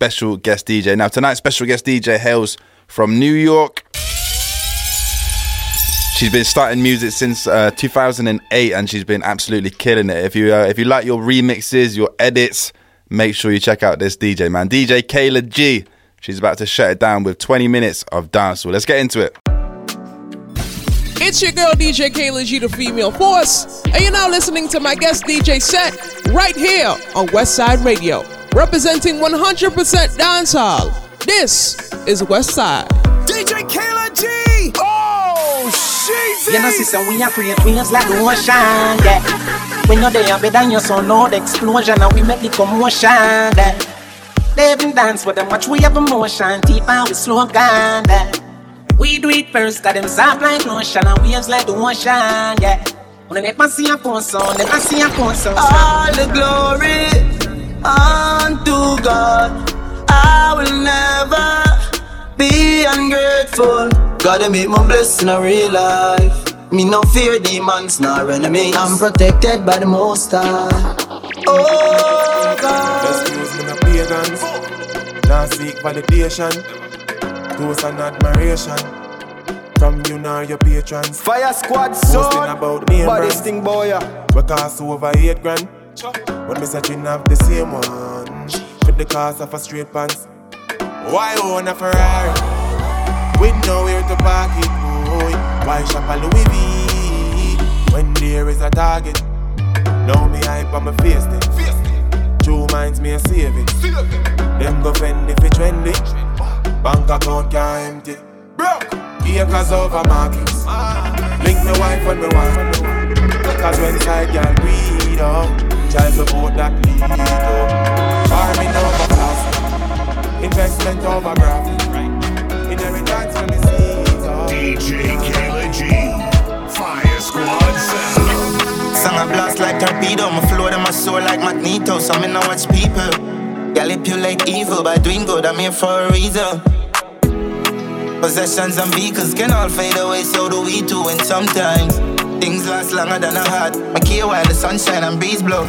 special guest DJ. Now, tonight's special guest DJ hails from New York. She's been starting music since uh, 2008, and she's been absolutely killing it. If you uh, if you like your remixes, your edits, make sure you check out this DJ man, DJ Kayla G. She's about to shut it down with 20 minutes of dancehall. Let's get into it. It's your girl DJ Kayla G, the female force, and you're now listening to my guest DJ set right here on Westside Radio, representing 100% dancehall. This is Westside. DJ Kayla G. Oh, shit. You know, sister, we are create waves like the ocean, yeah. When you're there, better than your son, no the explosion, and we make the commotion, yeah. They even dance with them, watch we have emotion, deep and we slow down, yeah. We do it first, got them soft like lotion and waves like the ocean, yeah. When they never see a phone sound, never see a phone sound. All the glory unto God. I will never be ungrateful. Gotta make my blessing a real life. Me no fear demons nor enemies. I'm protected by the Most High. Oh God. Excuse me, no pagans. Now seek validation. Toast and admiration. From you nor your patrons. Fire squad Posting son. about name Body brands. sting boy. yeah. We cost over eight grand. When me searching have the same one. For the cost of a straight pants. Why own a Ferrari? With nowhere to park it, boy. Why shop a Louis V? When there is a target. Now me hype on my face then. True minds me a save it. Them go fend if it trendy. Bank account can't empty. Broke. Acres over markets. Link my wife when me want. Cause when side girl breed up, child support that lead up. Farming over class, investment over graph. Inheritance when me see up. DJ Kayla G. Fire Squad sound. Song a blast like torpedo, my flow them my soul like magneto. So me know watch people. Manipulate evil by doing good, I'm here for a reason. Possessions and vehicles can all fade away, so do we too. And sometimes things last longer than a heart. I care while the sunshine and breeze blow.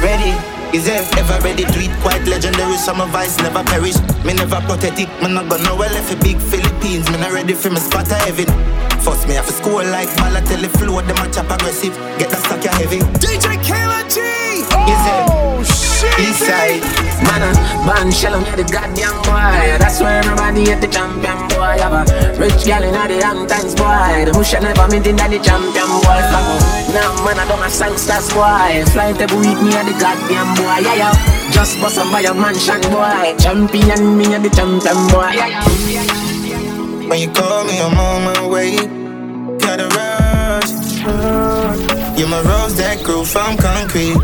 Ready? Is it ever ready to eat? Quite legendary, summer vice never perish. Me never pathetic, me not gonna well if a big Philippines. Me not ready for me spot a heaven. First me have to score like Balotelli flow, them a chop aggressive. Get stock ya heavy. DJ Kayla G. Is it? Oh shit. East side. Man, uh, man, shell on the goddamn boy. That's why everybody at the champion boy. Have a rich gal in the Hamptons boy. The bush never meet in the champion boy. Now, man, I don't have sangsters boy. Fly table with me at the goddamn boy. Yeah, yeah. Just bust up by a mansion boy. Champion, me at the champion boy. Yeah, yeah. When you call me, I'm on my way. Gotta rush. You're my rose that grew from concrete.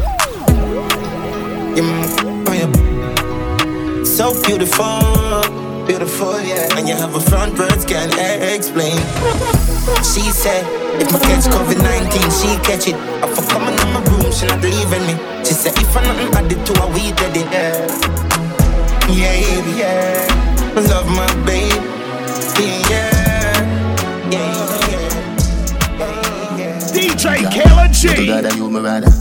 You're my, oh yeah. So beautiful, beautiful, yeah. And you have a front words can't explain. She said, if I catch COVID 19, she catch it. If I come in my room, she not leaving me. She said, if I nothing added to her, we did it, yeah. Yeah, yeah. Love my baby, Yeah, yeah, yeah, yeah. DJ Kayla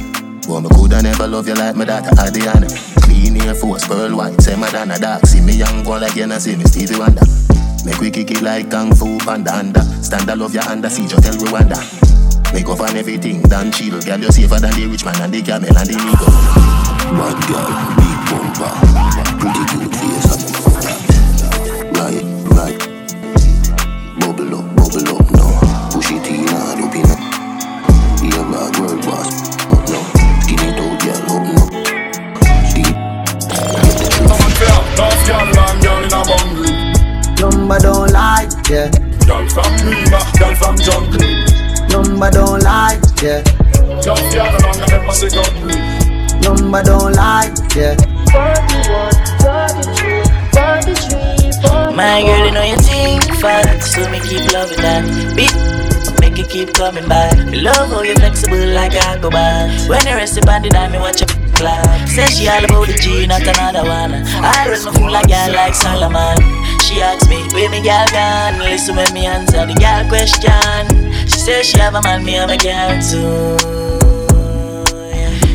G. You. Boy, me coulda never love you like my daughter Adriana. Clean Air Force, pearl white, say Madonna dark. See me young go like you know see me Stevie Wonder. Make we kick it like Kung Fu Panda under. Stand I love your under, see just tell Rwanda. Make up on everything, done chill. Girl, you safer than the rich man and the camel and the eagle. Bad girl, big bumper, pretty good lie, yeah. Just girl along and never see gun. Number don't lie, yeah. My girl, you know you think fat, so me keep loving that. Beat, make it keep coming back. Me love how you flexible like a go bar. When you rest upon the dime, me watch you clap. Say she all about the G, not another one. I rest my fool like girl like Solomon. She asks me, where me girl gone? Listen when me answer the girl question. She says she have a man, me have a girl too.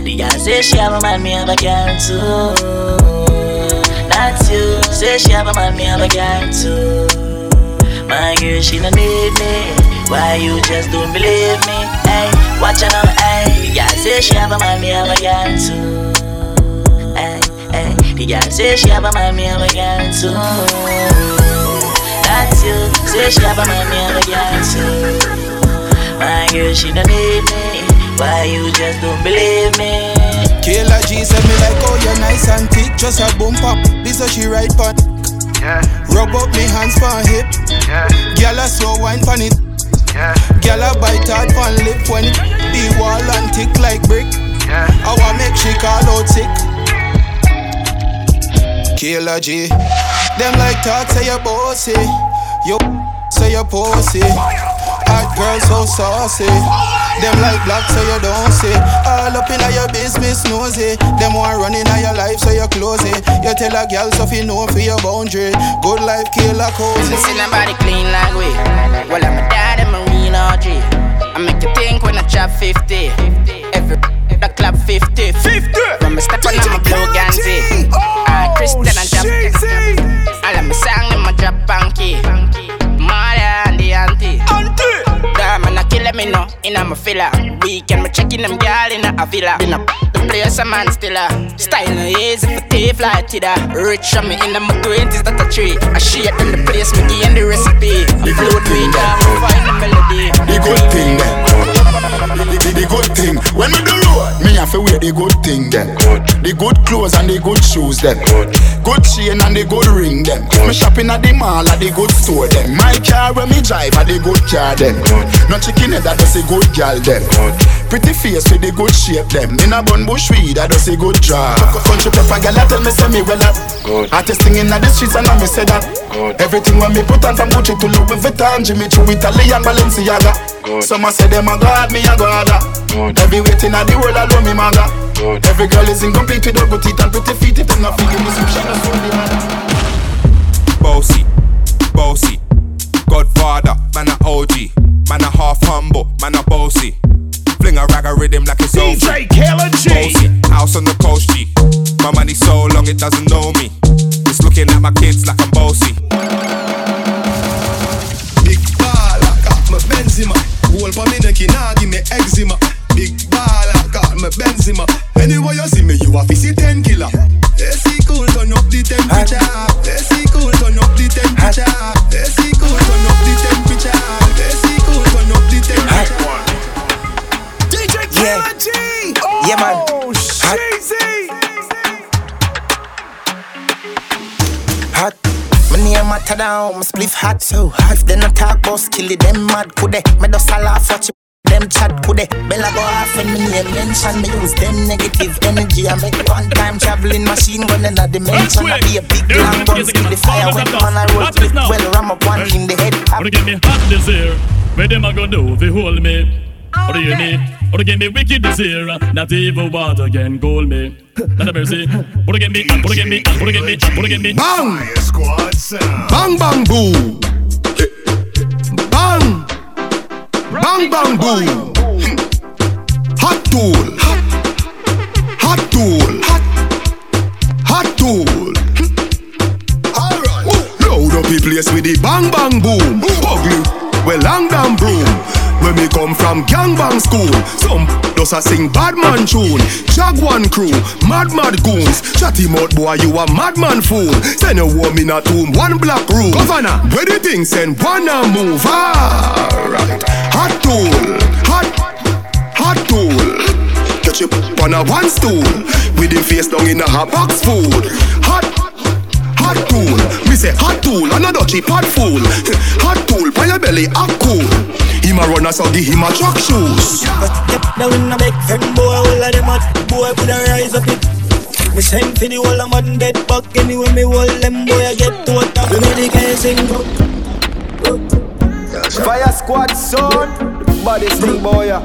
The girl say she have a man, me have a girl too. say she have a man, me have a girl too. My girl, she don't need me. Why you just don't believe me? Hey, watch her now, hey. The girl say she have a man, me have a girl too. Hey, hey. The girl say she have a man, me have a girl too. That's. Say she have a man, me have a girl too. My girl, she don't need me. Why you just don't believe me? Kayla G said me like, oh you're nice and thick, just a boom pop. This how she ride pon. Yeah, Rub up me hands pon hip. yeah, Gyal a slow wine pon it. yeah, Gyal a bite hard pon lip when it the wall and tick like brick. yeah. I want make she call out sick. Kayla G, them like talk say you bossy, you say you pussy. Hot girl so saucy. Them like black so you don't see. All up in your business nosy. Them want running in your life so you close it. You tell a girl so you know for your boundary. Good life kill a cozy. See nobody clean like we. Well, I'm a daddy, Marine RG. I make you think when I chop 50. Every the club 50. 50. When me step on, I'm a blue Ganzi. I Christian and drop. I let me sing in my drop punky. Mother in a my filler. Weekend, me checking them girl in a villa. Been up the place, a man still a style no easy for tea fly the rich on me in the my twenties that a tree. I share them the place, me gain the recipe. We down, we find the melody. The good thing then. The, good thing. When we do road, me have to wear the good thing then. The good clothes and the good shoes then. Good chain and the good ring then. Me shopping at the mall at the good store then. My car when me drive at the good car then. No chicken head that does a good gal then. Pretty face with the good shape them. In a bun bush weed that does a good job. Country proper gal that tell me say me well up. Artist singing in the streets and I me say that. Good. Everything when me put on from Gucci to Louis Vuitton, Jimmy Choo, Italian Balenciaga. Some a say them a god, me a god. Every waiting at the world alone me maga. Every girl is incomplete without good teeth and pretty feet. If them not feeling me, some shit that's for the mother. Bossy, bossy, Godfather, man a OG, man a half humble, man a bossy. Fling a rag a rhythm like it's over. DJ Killer G. Bossy, house on the coast G. My money so long it doesn't know me. It's looking at my kids like I'm bossy. Hot so hot. If they not talk boss, kill it, them mad could they? Me just a laugh watch it, them chat could they? Bella go off when me name mention, me use them negative energy. I make one time traveling machine gun in a dimension. I be a big it gun, is the fire when man I roll Watch this with. now. Well, ram up one in the head. Wanna get me hot this year? Where them a gonna do you hold me? What do you need? Wanna get me wicked this year? Not even water can cool me. Not a mercy. Wanna get me? Wanna get me? Wanna get me? Wanna get me? Bang! Bang bang boom! Bang! Bang bang boom! Hot tool! Hot tool! Hot tool! Alright! Load up the place with the bang bang boom! Ugly! Well, long damn broom! When me come from gangbang school, some does a sing bad man tune. Jaguan crew, mad mad goons. Chatty mouth boy, you a madman fool. Send a woman a tomb, one black room. Governor, where the thing send one a move. Alright, hot tool, hot, hot tool. Catch you on a one stool, with the face down in a hot box food. Hot. Hot tool, me say hot tool, another cheap hot fool. Hot tool, by your belly, hot cool. Him a runner, so give him a truck shoes. But Now in a big friend boy, all of them hot boy could a rise up it. Me send for the whole of man dead back anyway me hold them boy I get to a top. Me the guy sing Fire squad son, body sting boy. yeah.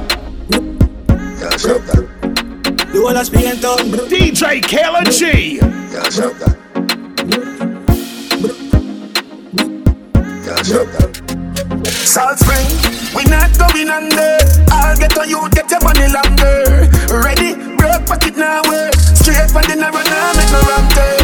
The whole of Spain town. DJ Killer G. Salt Spring, we not going under. I'll get on you, get your money longer. Ready, broke pocket now, work. Straight from the narrow now, make no wrong turn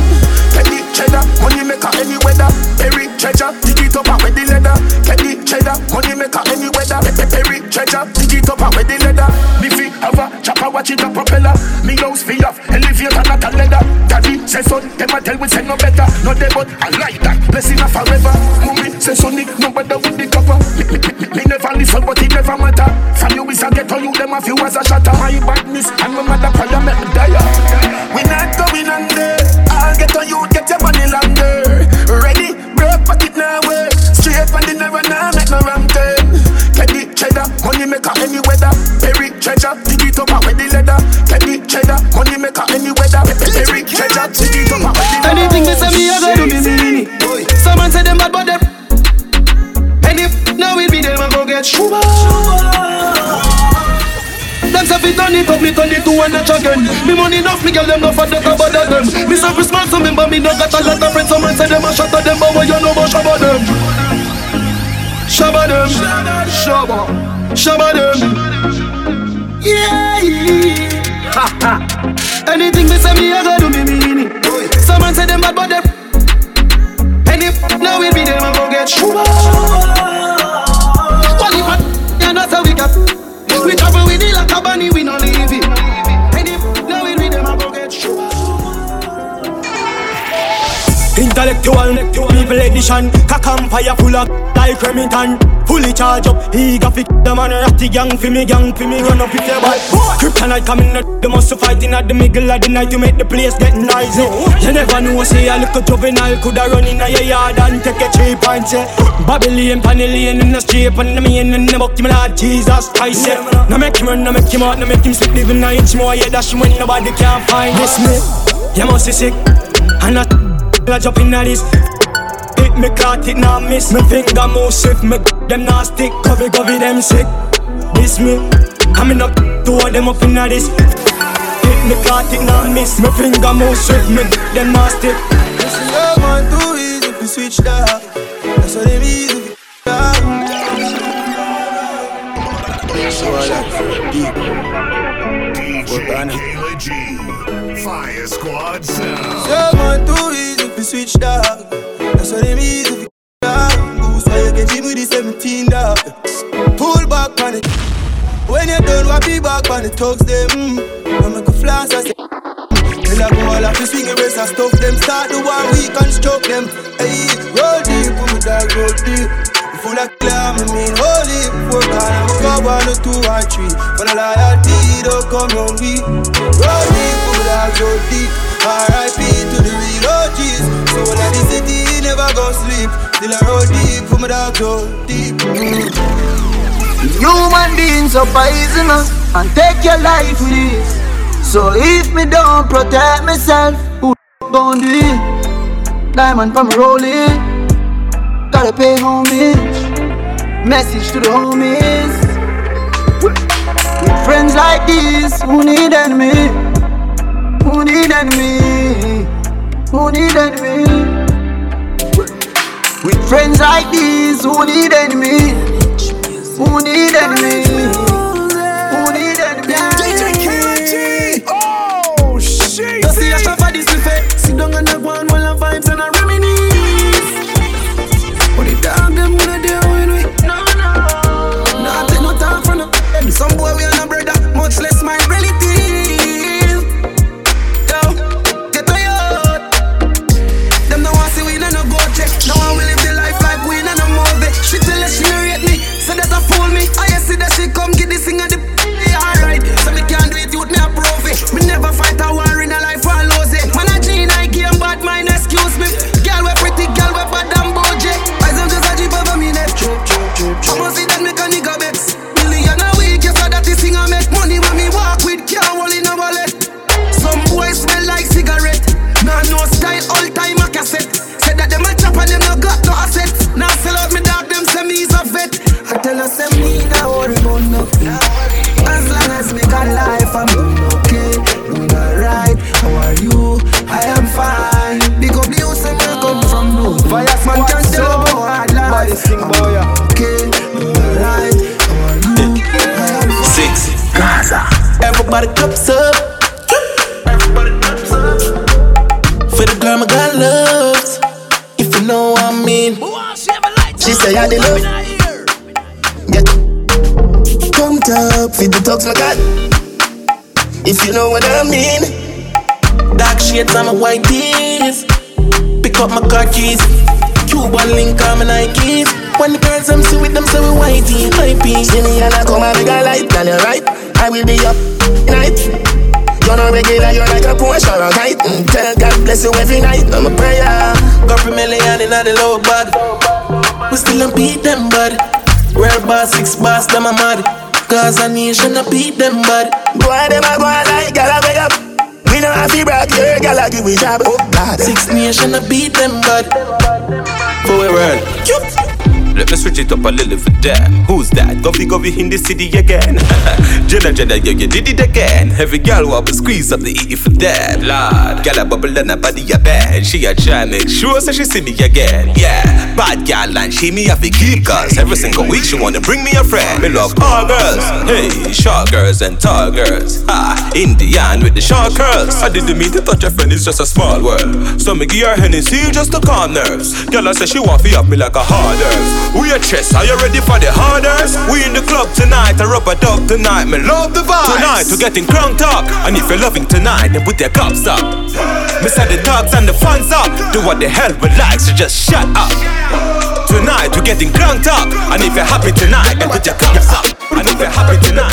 cheddar, money maker any weather. Berry treasure, dig it up and wear the leather. Teddy cheddar, money maker any weather. Perry treasure, dig it up and wear the leather. Miffy have a chopper, watch it a propeller. Me nose be off, elevator not a leather. Daddy say son, them a tell we say no better. No they but I like that, blessing a forever. Mummy say sonic, no better with the copper. Me, never listen, but it never matter. From you is a ghetto, you them a few as a shatter. My badness and my mother prayer make me die. We not going under. I'll get on you, get your money longer. Ready, broke pocket now work. Straight from the never now to one notch again. Me money enough, me girl them no for that about them. Me so Christmas, so me but me no got a lot of friends. Someone say them a shot at them, but what you know about shabba them? Shabba them, shabba, shabba them. Yeah. Ha ha. Anything me say me, I go do me mean it. Someone say them bad, but them. And if now we be them, I go get shuba. Intellectual, people edition Cock and fire full of like Remington. Fully charge up, he got fi the man ratty gang fi me gang fi me. Run up if you bad Kryptonite coming out, they must fight in at the middle of the night. To make the place get noisy. You never know, say a little juvenile coulda run in a yard and take a cheap and say Babylon, Panellian in the street and the main in the buck, me Lord Jesus Christ yeah. No make him run, no make him out, no make him sleep Living an inch more, yeah. Dash when nobody can find this me. You must be sick, and I I jump in at this Hit me caught it now miss. Me finger move swift Me them not stick. Cover cover them sick. This me. Coming up Two of them up in at this Hit me caught it now miss. Me finger move swift Me them not stick. This is your man too easy if you switch that. That's what it is if you deep Kayla Fire Squad sound. Your man too easy if you switch that. That's what it is if you that. Goose why you get him with the 17 dog? Pull back on it. When you done what be back on the thugs them? Mm. I make a flash I say Tell a go all off the swing race and stuff them. Start the war we construct them. Hey, roll deep, put me dog roll deep. Full of clam, I mean holy can I'm a go one or two or three. For the loyalty, don't come round we Roll deep, me dog roll deep R.I.P. to the real OGs So when I the city, never go sleep Still I roll deep, put me dog roll deep. Human beings are poisonous and take your life with it. So if me don't protect myself, who gon' do it? Diamond from rolling, gotta pay homage. Message to the homies. Friends like these, who need enemy? Who need enemy? Who need enemy? With friends like these, who need enemy? Who need? Love. Yeah. Come top, feed the talks my God. if you know what I mean. Dark shades on my white tees. Pick up my car keys. Cuban link on my Nikes. When the girls I'm see with them, say we whitey, hypey. See me and I come and make a light, girl, you right. I will be up night. You're not regular, you're like a Porsche or a kite. Mm, tell God bless you every night. I'm a prayer. Got for million in the low bag. We still don't beat them, bud. Rare bar, six bars, them a mad. Cause a nation a beat them, bud. Boy, them a go like, gal, I wake up. We know how to brag, yeah, gal, I give we job. Oh, God. Six nation a beat them, bud. For we run. Let me switch it up a little for that. Who's that? Govy Govy in the city again. Jenna Jenna, yo, you did it again. Every girl want to squeeze up the E for that. Lord, gal a bubble and a body a bad. She a try make sure so she see me again. Yeah, bad gal and she me have to keep cause every single week she wanna bring me a friend. Me love all girls, hey, short girls and tall girls. Ha, Indian with the short curls. I didn't mean to touch a friend, it's just a small world. So me give her Hennessy just to calm nerves. Girl I say she want to up me like a hard earth. Chest, are you ready for the hardest? We in the club tonight, I rub a dub tonight, me love the vibe. Tonight, we're getting crunked up, and if you're loving tonight, then put your cups up. Me say the dogs and the fans up, do what the hell we like, so just shut up. Tonight, we're getting crunked up, and if you're happy tonight, then put your cups up. And if you're happy tonight,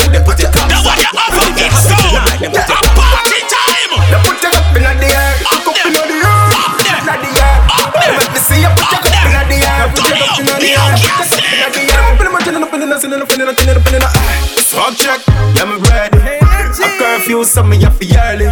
curfew, so me have to early.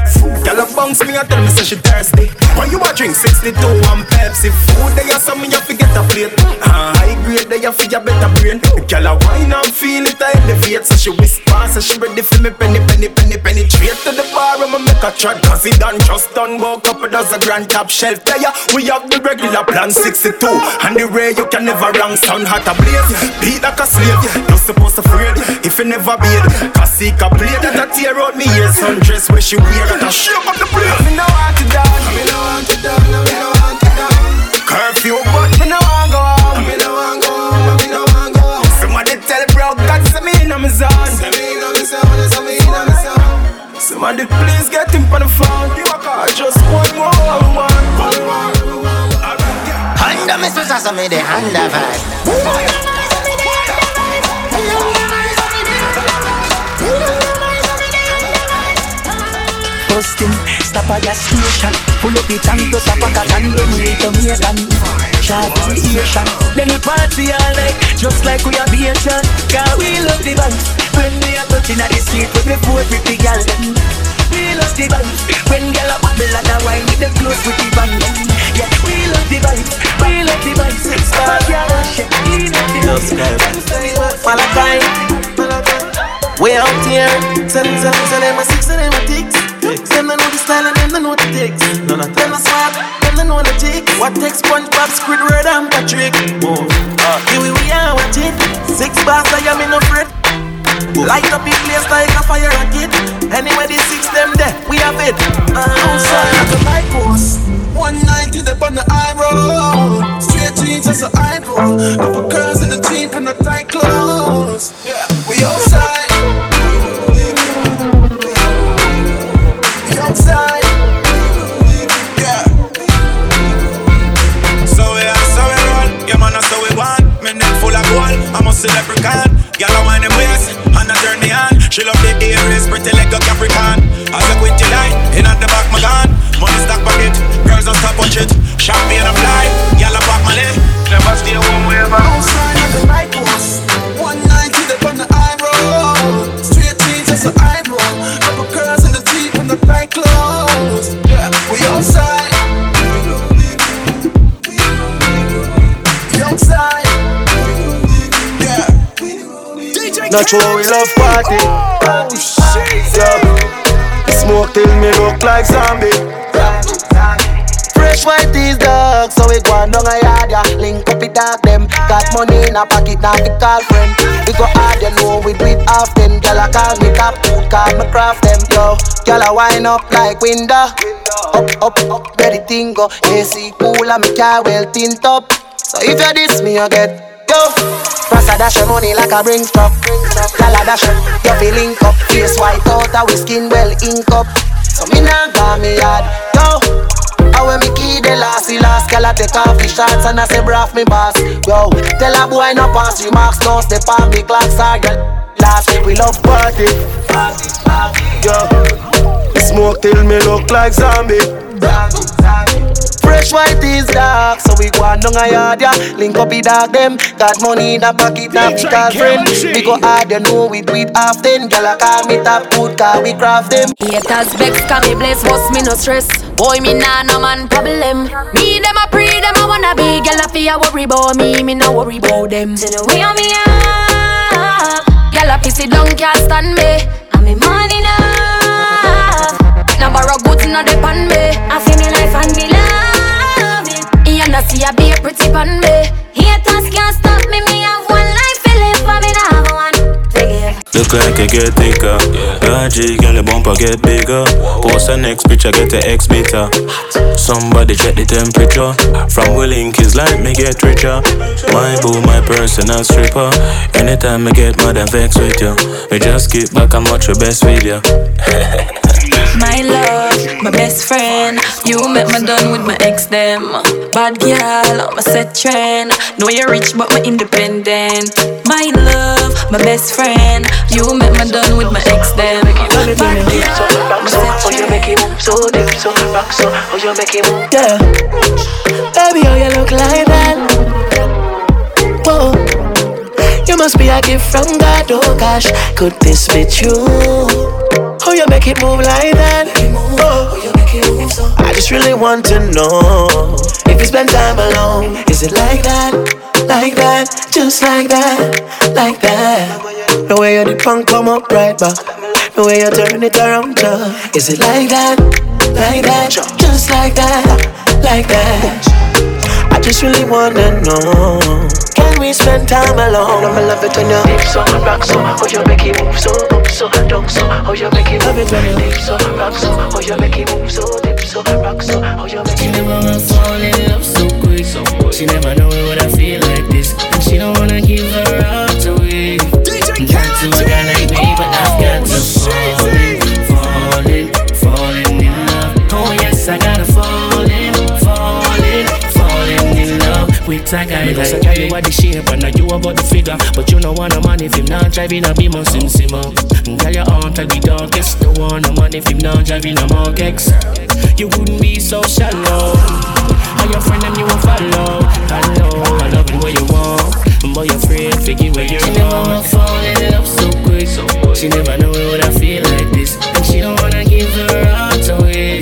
Gyal a bounce me, I tell me say she thirsty. When you a drink 62 and Pepsi, food they a so me have to get a plate. Uh, grade they a fi a better brain. Gyal a wine and feel it, I elevate. So she whisper, so she ready for me penny, penny, penny, penetrate to the bar me make a chat. Cause it done just done, woke up with us a grand top shelf player. We have the regular plan 62, and the ray you can never wrong sound hot a blaze. Beat like a slave, not supposed to afraid. If you never beat, cause he can play that a tear out me ears. Sundress where she wear that a shake up the place. Me no want to dance, me no want to dance, Somebody please get him on the phone. I just want more, one, one, one. Under me switch so me the under vibe. Busting, stop at gas station Pull up the tank to stop a cat and then we to Megan Charging station Then we party all night Just like we are Asian Cause we love the vibes When we are touching at the street With the four pretty girls them We love the vibes When girl a bubble and a wine With the clothes with the band. Them Yeah, we love the vibes We love the vibes Star girl and shake Clean up the house Malachi We out here. Send, send them a six and them a six Them they know the style and them they know the ticks them a swap, them they know the ticks What takes SpongeBob, Squidward and Patrick? Uh, Here we, we are watch it. Six bars I am in no fret Light up the place like a fire rocket. Anyway the six them there, we have it. Uh, Outside like a light post 190 up on the high road Straight jeans as an eyebrow Couple girls in the jeep and the tight clothes. Yeah, we outside Natural, we love party. Oh, shit. Yeah. Smoke till me look like zombie. Fresh white is dog, so we go on down a yard, yeah. Link up with dog them. Got money in a pocket, now we call friend. We go hard, you know we do it often. Girl, I call me top call me craft them, yo. Girl, I wind up like window. Up, up, up, where the go. AC cool, and me car well tint up. So if you diss me, you get Yo, Rasta dash your money like a bring truck. Gala dash you feeling up. Face white out, our skin well ink up. So me nah got me yard. Yo, I when me key the last, the last girl I take off the shots and I say braff me boss. Yo, tell a boy no pass remarks, don't step on me clocks are girl. Last we love party. Party, party. Yo, smoke till me look like zombie. Fresh white is dark, so we go on down a yard, yeah. Link up with dog them, got money in the pocket, now we call friend. We go hard, you know we do it often. Girl, I call me top food, car we craft them. Haters vex, cause me bless, boss me no stress. Boy, me nah no man problem. Me them a pre, them I wanna be. Girl, I feel worry about me, me no worry about them. To the way on me up, girl, I piss it down, can't stand me. I'm in money now. Now borrow goods, not depend me. I feel me life and me love it. You know see I be a pretty pan me. Haters can't stop me. Me have one life to live, but me not have one. Forgive. Look like I get thicker. Logic and the bumper get bigger. Post the next picture, get the X beta. Somebody check the temperature. From willing kids like me get richer. My boo, my personal stripper. Anytime I get mad and vex with you, we just keep back and watch your best video. My love, my best friend. You met me done with my ex them. Bad girl, I'm a set trend. Know you're rich, but my independent. My love, my best friend. You met me done with my ex them. Bad girl, my set Oh, you make it move so deep, so rock so. Oh, you make it move. Yeah. Baby, how you look like that? Whoa. You must be a gift from God, oh gosh. Could this be true? How you make it move like that? Oh, I just really want to know if you spend time alone. Is it like that? Like that? Just like that? Like that? The way you the punk come up right back. The way you turn it around, yeah. Is it like that? Like that? Just like that? Like that? I just really wanna know. Can we spend time alone? I'ma love it when you dip so, rock so, oh you make it move so, up so, down so, oh you make it it you dip so, rock so, oh you make it move so, dip so, rock so, oh you make it. She never wanna fall in love so quick, so quick. She never know it would I feel like this, and she don't wanna give her heart away. Not to a guy like me, but I've love with a guy Because like I me. you are the shape and now you about the figure. But you know want a man if him not driving a beam or sim simmer. Girl your aunt like the darkest Don't want a man if him not driving a Mark X You wouldn't be so shallow. And your friend them you won't follow. I know I love it where you want But you're afraid figure where you're She never fall in love so quick, so quick. She never know what I feel like this. And she don't wanna give her heart away.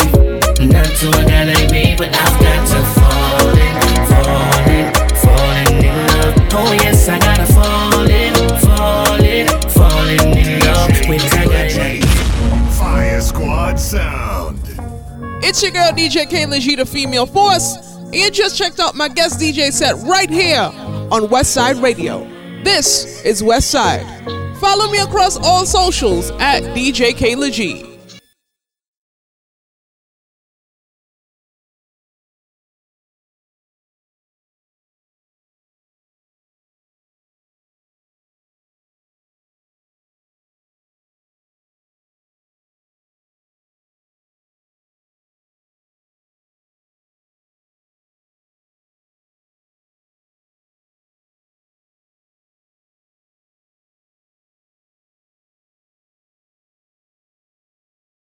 Not to a guy like me, but I've got to fall in, fall Oh yes, I gotta fall in, fall in, falling in love with a guy Fire Squad Sound. It's your girl DJ Kayla G, the female force. And you just checked out my guest DJ set right here on Westside Radio. This is Westside. Follow me across all socials at DJ Kayla G.